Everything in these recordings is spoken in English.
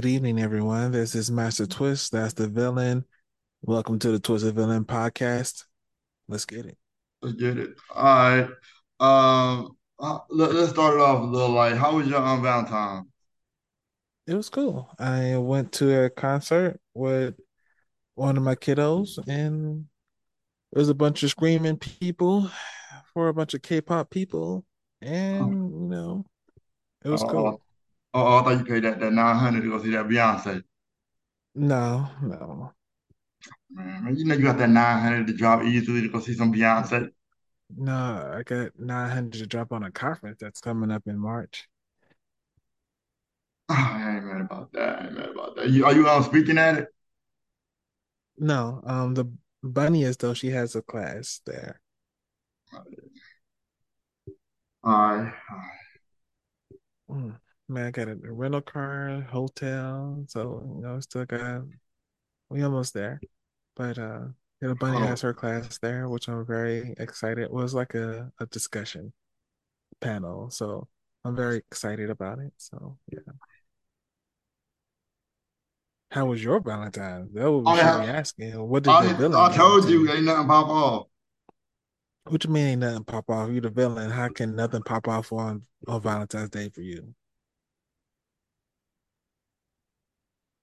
Good evening, everyone. This is Master Twist. That's the villain. Welcome to the Twisted Villain podcast. Let's get it. Let's get it. All right. Um, uh, let, us start it off a little light. How was your um, Valentine? It was cool. I went to a concert with one of my kiddos, and there was a bunch of screaming people for a bunch of K-pop people, Oh, and you know, it was oh, cool. Oh, I thought you paid that, that 900 to go see that Beyonce. No, no, Man, you know you got that 900 to drop easily to go see some Beyonce. no. I got 900 to drop on a conference that's coming up in March. Oh, I ain't mad about that. I ain't mad about that. You, are you um, speaking at it? No, um, the bunny is though she has a class there. All right. Mm. Man, I got a rental car, hotel, so you know, still got we almost there. But uh the bunny Hold has her class there, which I'm very excited. It was like a, a discussion panel, so I'm very excited about it. So yeah. How was your Valentine's? That on. be I, asking. What did the villain I told you ain't nothing pop off. What you mean ain't nothing pop off? You the villain. How can nothing pop off on, on Valentine's Day for you?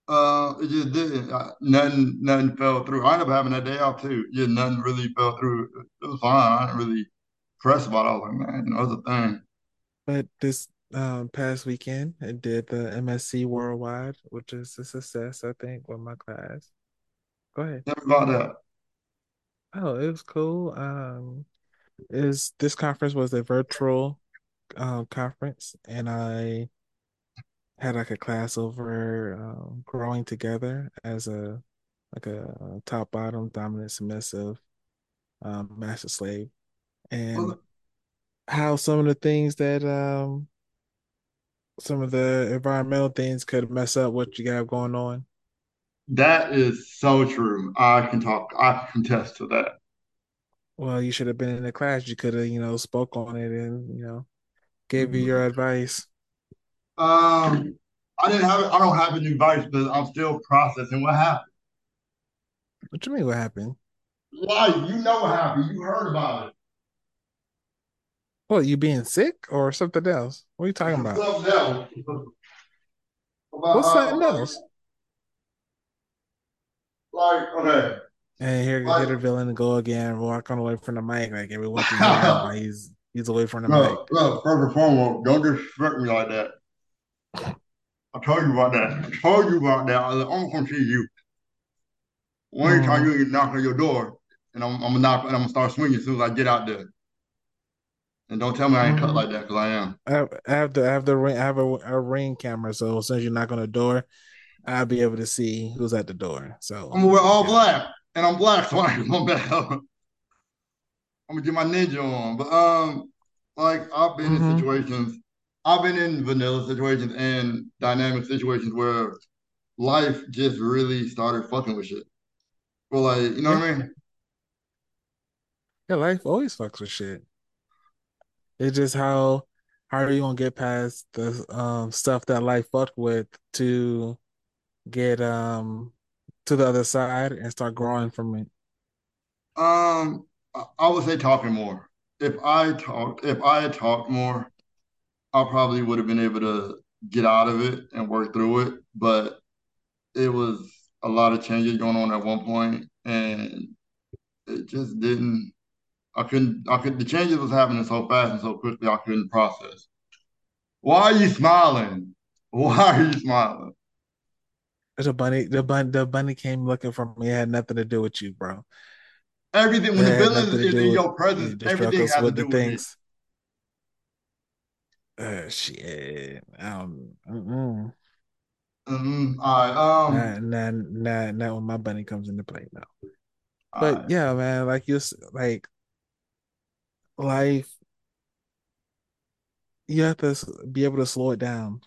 Uh, it just didn't. Uh, nothing, nothing fell through. I ended up having a day off too. Yeah, nothing really fell through. It was fine. I didn't really press about it. I was like, man, you know, it's a thing. But this um, past weekend, I did the MSc Worldwide, which is a success, I think, with my class. Go ahead. Never about that. Oh, it was cool. Um, is this conference was a virtual um, conference, and I had like a class over um, growing together as a like a top bottom dominant submissive um, master slave, and Well, how some of the things that um some of the environmental things could mess up what you have going on. that is so true. I can talk. I can contest to that. Well, you should have been in the class. You could have, you know, spoke on it and, you know, gave you your advice. Um, I didn't have. I don't have any advice because I'm still processing what happened. What you mean what happened? Why? You know what happened. You heard about it. Well, you being sick or something else? What are you talking about? Something else. About What's uh, something else? like okay, And here, like the villain to go again, walking away from the mic like every once a year while he's he's away from the mic. No, no, first and foremost, don't disrespect me like that. I told you about that. I told you about that. I was like, I'm gonna see you. One time Mm-hmm. you knock on your door, and I'm, I'm gonna knock and I'm gonna start swinging as soon as I get out there. And don't tell me I ain't cut Mm-hmm. like that because I am. I have, I have the I have the ring I have a, a ring camera, so as soon as you knock on the door, I'll be able to see who's at the door. So I'm gonna wear all yeah. black, and I'm black, so I ain't gonna I'm gonna get my ninja on. But um, like I've been in Mm-hmm. situations, I've been in vanilla situations and dynamic situations where life just really started fucking with shit. But like you know Yeah. what I mean? Yeah, life always fucks with shit. It's just how how are you gonna get past the um stuff that life fucked with to get um to the other side and start growing from it. Um, I, I would say talking more. If I talk, if I talk more, I probably would have been able to get out of it and work through it. But it was a lot of changes going on at one point, and it just didn't. I couldn't. I could. The changes was happening so fast and so quickly. I couldn't process. Why are you smiling? Why are you smiling? The bunny, the bunny, the bunny came looking for me. It had nothing to do with you, bro. Everything It when the villain is in your presence, everything has to do with things. Uh, shit. Um, mm-mm. Mm-hmm. All right. Um. Not, not, not, not when my bunny comes into play. No. But right. yeah, man, like you, like life, you have to be able to slow it down.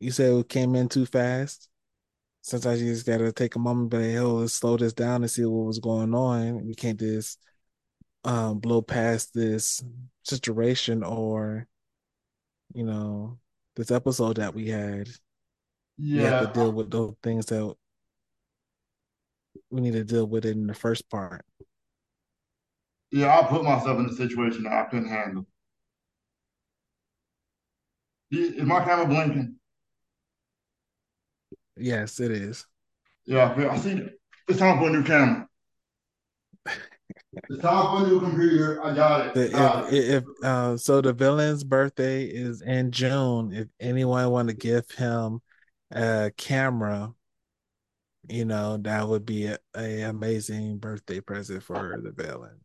You said it came in too fast. Sometimes you just gotta take a moment, but hey, oh, let's slow this down and see what was going on. We can't just um blow past this situation or you know this episode that we had. we have to deal with those things that we need to deal with in the first part. yeah, I put myself in a situation that I couldn't handle. Is my camera blinking? Yes, it is. Yeah, I see it. It's time for a new camera. It's top a new computer. I got it. The, if Got if uh, so, the villain's birthday is in June. If anyone want to give him a camera, you know that would be a, a amazing birthday present for the villain.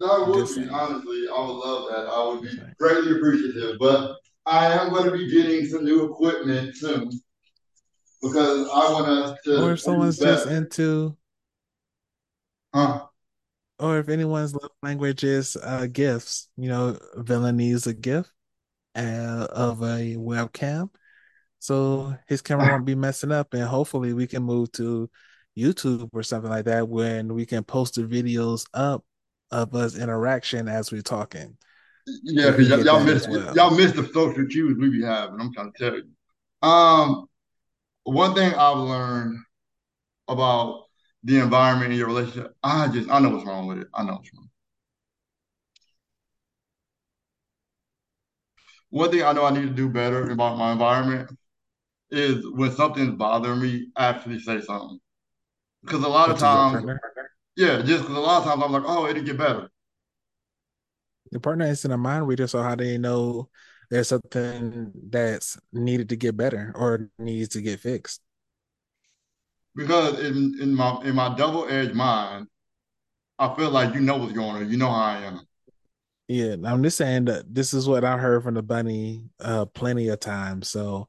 That would just be saying. honestly, I would love that. I would be greatly appreciative. But I am going to be getting some new equipment soon because I want us Or to if someone's just into, Huh? Or if anyone's love language is uh, gifts, you know, villain needs a gift uh, of a webcam so his camera won't be messing up and hopefully we can move to youtube or something like that when we can post the videos up of us interaction as we're talking Yeah, because y'all, y'all that miss well y'all miss the social cues we be having. I'm trying to tell you. Um, one thing I've learned about the environment in your relationship, I just I know what's wrong with it. I know what's wrong. One thing I know I need to do better about my environment is when something's bothering me, I actually say something. Because a lot of to your times, yeah, just because a lot of times I'm like, oh, it'll get better. your partner isn't a mind reader so how do they know there's something that's needed to get better or needs to get fixed Because in, in my in my double-edged mind, I feel like you know what's going on. You know how I am. yeah i'm just saying that this is what i heard from the bunny uh plenty of times so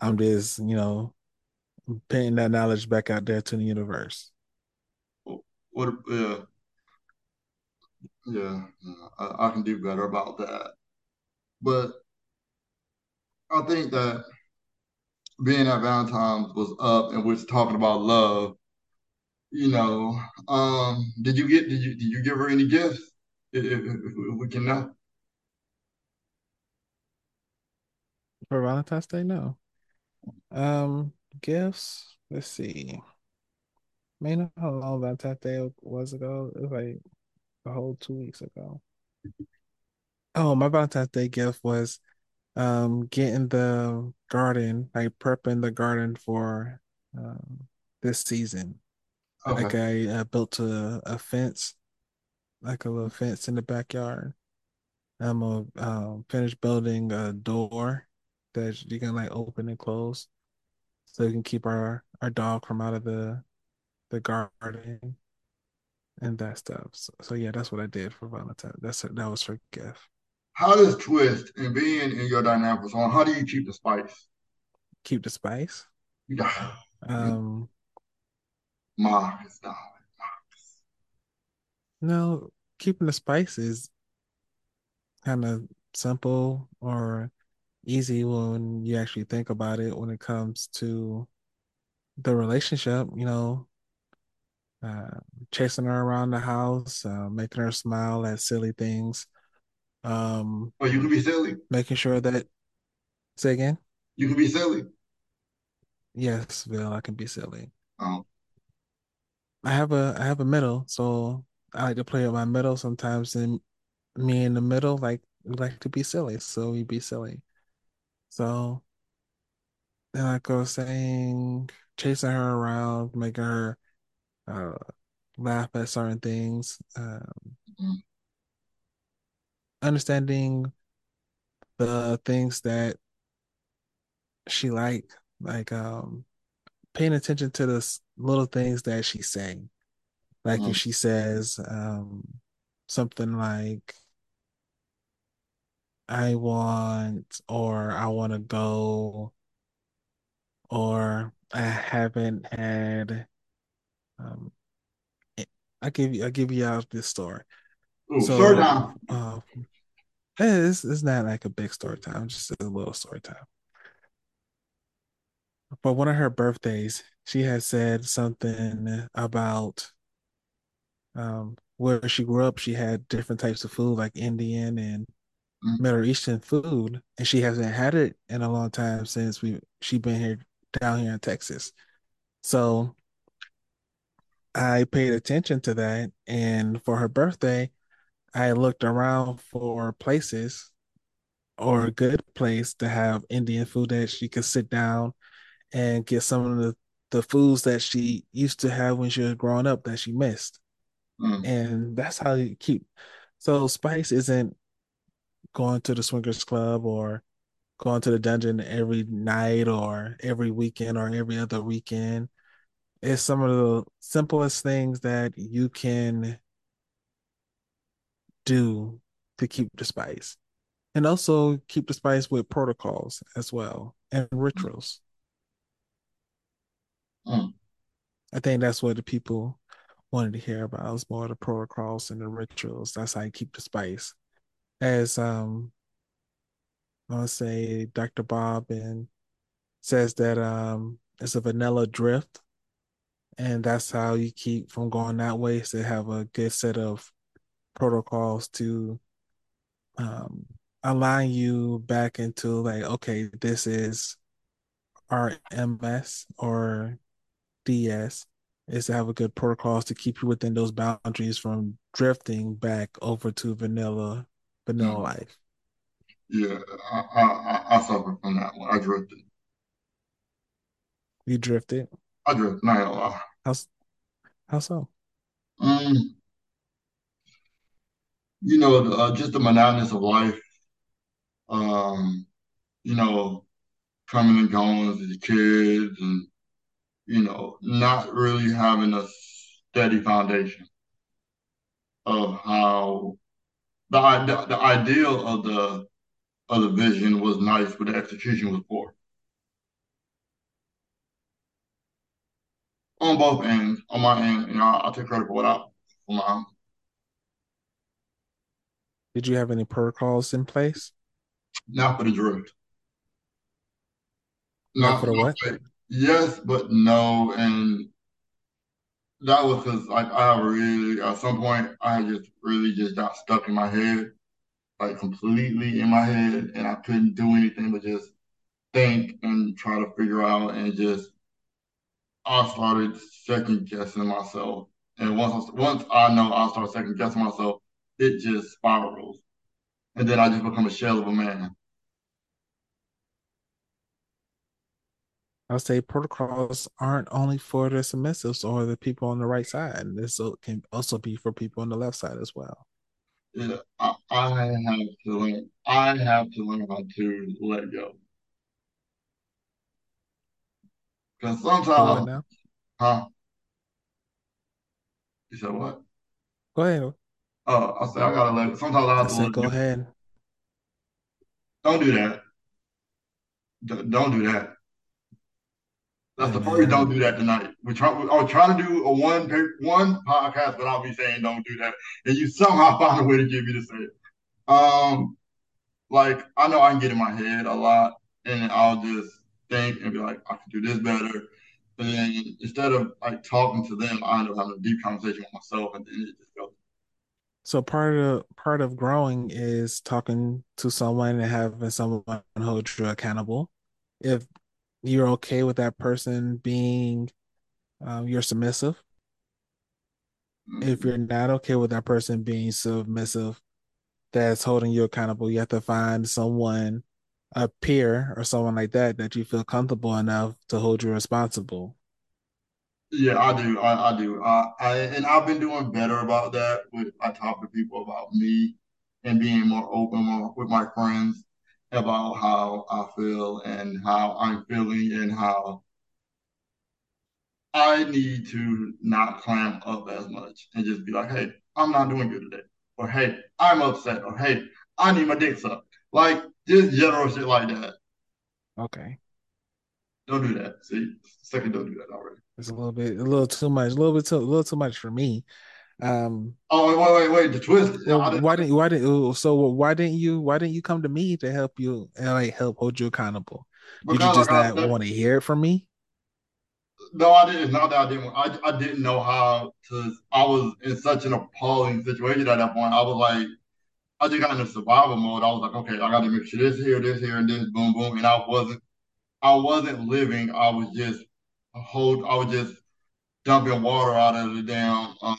i'm just you know putting that knowledge back out there to the universe What yeah, yeah, yeah. I, I can do better about that. But I think that being at Valentine's was up and we're talking about love, you know, um, did you get did you did you give her any gifts? If, we can know. for Valentine's Day. No. Um, gifts. Let's see. May know how long Valentine's Day was ago. It was like a whole two weeks ago. Oh, my Valentine's Day gift was um getting the garden, like prepping the garden for um this season. Like Okay. I uh, built a, a fence, like a little fence in the backyard. I'm gonna um, finish building a door that you can like open and close, so we can keep our our dog from out of the the garden and that stuff. So, so yeah, that's what I did for Valentine. That's that was her gift. How does twist and being in your dynamic on? How do you keep the spice? Keep the spice. Got Um, Marcus, dog. no, keeping the spice is kind of simple or easy when you actually think about it. When it comes to the relationship, you know, uh, chasing her around the house, uh, making her smile at silly things, um, Oh, you can be silly. making sure that. Say again. You can be silly. Yes, Bill, I can be silly. Um, I have a I have a middle, so I like to play with my middle sometimes. And me in the middle, like like to be silly, so we be silly. So then I go saying, chasing her around, making her uh, laugh at certain things, uh, understanding the things that she like, like um, paying attention to the little things that she's saying. Like if mm, she says um, something like I want or I want to go or I haven't had um it- I give you I give you out this story. oh, story So uh it's it's not like a big story time, just a little story time. But one of her birthdays, she had said something about um where she grew up, she had different types of food like Indian and Mm, Middle Eastern food, and she hasn't had it in a long time since we she's been here down here in Texas. So I paid attention to that. And for her birthday, I looked around for places or a good place to have Indian food that she could sit down and get some of the, the foods that she used to have when she was growing up that she missed. Mm, And that's how you keep. So Spice isn't going to the swingers club or going to the dungeon every night or every weekend or every other weekend. It's some of the simplest things that you can do to keep the spice. And also keep the spice with protocols as well and rituals. mm, I think that's what the people wanted to hear about is more the protocols and the rituals. That's how you keep the spice. As um I want to say Dr. Bob and says that um it's a vanilla drift and that's how you keep from going that way is to have a good set of protocols to um align you back into like okay this is our ms or ds is to have a good protocols to keep you within those boundaries from drifting back over to vanilla vanilla mm. life Yeah, I, I, I I suffer from that one. I drifted. you drifted I drifted. Not gonna lie. how how so Mm, you know, uh, just the monotonous of life. Um, you know, coming and going as a kid, and you know, not really having a steady foundation of how the the, the ideal of the of the vision was nice, but the execution was poor on both ends. On my end, you know, I'll take credit for what I for my did you have any protocols in place? Not for the drift. not Not, for the what? yes, but no, and that was because like I really at some point I just really just got stuck in my head, like completely in my head, and I couldn't do anything but just think and try to figure out, and just I started second guessing myself, and once I, once I know I start second guessing myself, it just spirals, and then I just become a shell of a man. I'll say protocols aren't only for the submissives or the people on the right side. This can also be for people on the left side as well. Yeah, I, I have to learn. I have to learn how to let go because sometimes, huh? You said what? Go ahead. Oh, I said I gotta let. Sometimes I I said go ahead. Don't do that. D- don't do that. That's the first. Don't do that tonight. We're trying. I was trying to do a one one podcast without me saying don't do that, and you somehow find a way to get me to say it. Um, like I know I can get in my head a lot, and I'll just think and be like, I can do this better. And then instead of like talking to them, I end up having a deep conversation with myself, and then it just goes. So part of part of growing is talking to someone and having someone hold you accountable. If you're okay with that person being um, your submissive, if Mm, you're not okay with that person being submissive, that's holding you accountable. You have to find someone, a peer or someone like that, that you feel comfortable enough to hold you responsible. Yeah, I do. I, I do. I, I and I've been doing better about that. With I talk to people about me and being more open more with my friends about how I feel and how I'm feeling and how I need to not clam up as much and just be like, hey, I'm not doing good today. Or hey, I'm upset. Or hey, I need my dick sucked. Like just general shit like that. Okay. Don't do that. See, second, don't do that already. It's a little bit, a little too much, a little bit too, a little too much for me. Um, Oh, wait, wait, wait, wait. The twist. uh, didn't, why didn't why didn't so why didn't you why didn't you come to me to help you and like help hold you accountable? Did you just not want to hear it from me? No, I didn't. Not that I didn't. I, I didn't know how to. I was in such an appalling situation at that point. I was like, I just got into survival mode. I was like, okay, I got to make sure this here, this here, and this, boom, boom, and I wasn't. I wasn't living. I was just hold. I was just dumping water out of the damn um,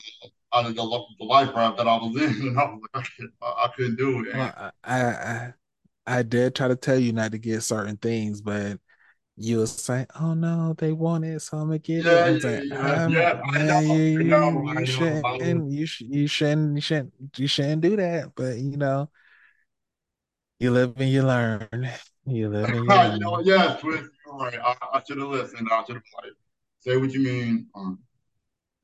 out of the, the life raft that I was in, and I was like, I, could, I, I couldn't do it. Well, I, I I did try to tell you not to get certain things, but you was saying, "Oh no, they want it, so I'm gonna get it." yeah, yeah, like, yeah, yeah. you you you know. I was, shouldn't, you should, you shouldn't, you shouldn't, you shouldn't do that. But you know, you live and you learn. You live and you you know learn. Yeah, twist. You're right. I, I should have listened. I should have like say what you mean. Um,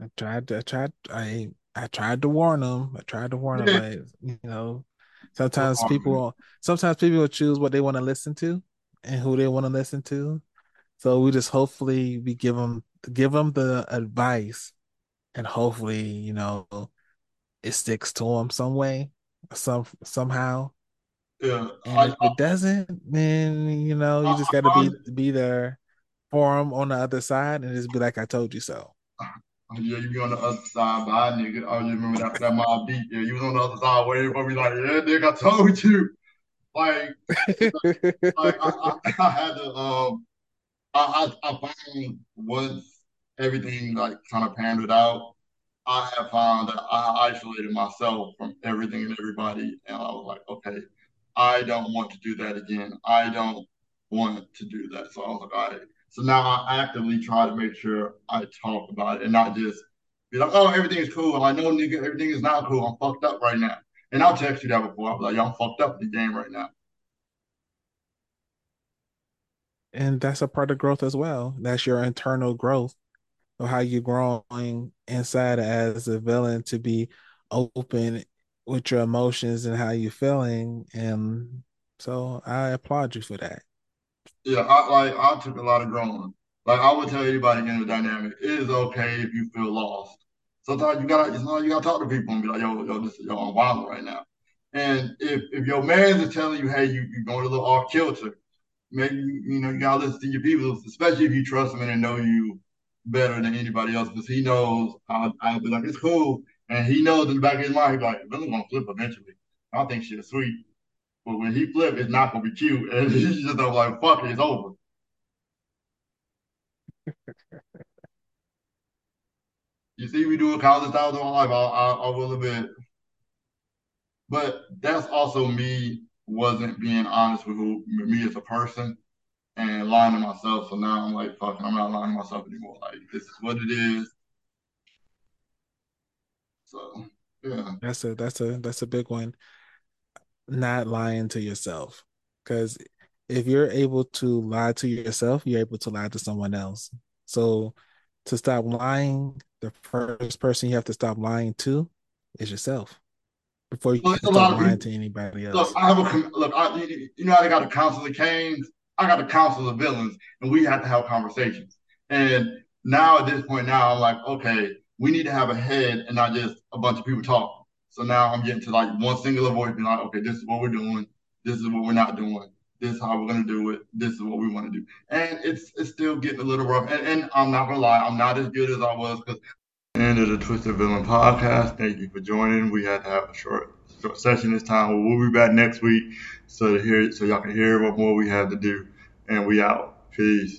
I tried to, I tried, I, I tried to warn them. I tried to warn them, but you know, sometimes hard. people, sometimes people will choose what they want to listen to and who they want to listen to. So we just hopefully we give them give them the advice, and hopefully you know it sticks to them some way, some somehow. Yeah, And I, if it doesn't, then you know you just got to be be there for them on the other side, and just be like, "I told you so." Yeah, you be on the other side, I nigga, I just remember that that Mobb Deep. Yeah, you was on the other side waiting for me, like, yeah, nigga, I told you. Like, like I, I, I had to, um, I, I, I found once everything like kind of panned out, I have found that I isolated myself from everything and everybody, and I was like, okay, I don't want to do that again. I don't want to do that. So I was like, all right. So now I actively try to make sure I talk about it and not just be like, oh, everything is cool. I'm like, no, nigga, everything is not cool. I'm fucked up right now. And I'll text you that before. I'll be like, I'm fucked up in the game right now. and that's a part of growth as well. That's your internal growth of how you're growing inside as a villain to be open with your emotions and how you're feeling. And so I applaud you for that. Yeah, I like I took a lot of growing. Like I would tell anybody in the dynamic, it is okay if you feel lost. Sometimes you gotta, sometimes you gotta talk to people and be like, yo, yo, this, yo, I'm wild right now. And if if your man is telling you, hey, you you going a little off kilter, maybe you, know you gotta listen to your people, especially if you trust them and they know you better than anybody else, because he knows I'll be like, it's cool, and he knows in the back of his mind, he's like, Billy's gonna flip eventually. I don't think she's sweet, but when he flip, it's not gonna be cute, and he's just like, fuck it, it's over. You see, we do a college styles in my life. I, I, I will admit, but that's also me wasn't being honest with who me as a person and lying to myself. So now I'm like, fucking, I'm not lying to myself anymore. Like this is what it is. So yeah, That's a that's a that's a big one. Not lying to yourself. Because if you're able to lie to yourself, you're able to lie to someone else. So to stop lying, the first person you have to stop lying to is yourself before you so it's can start of lying people. to anybody else. Look. I have a look. I, you know, I got a council of Canes. I got a council of villains, and we have to have conversations. And now at this point, now I'm like, okay, we need to have a head and not just a bunch of people talking. So now I'm getting to like one singular voice, being like, okay, this is what we're doing. This is what we're not doing. This is how we're gonna do it. This is what we want to do. And it's it's still getting a little rough. And, and I'm not gonna lie, I'm not as good as I was because end of the Twisted Villain podcast. Thank you for joining. We had to have a short, short session this time, we'll be back next week so to hear so y'all can hear what more we have to do. And we out. Peace.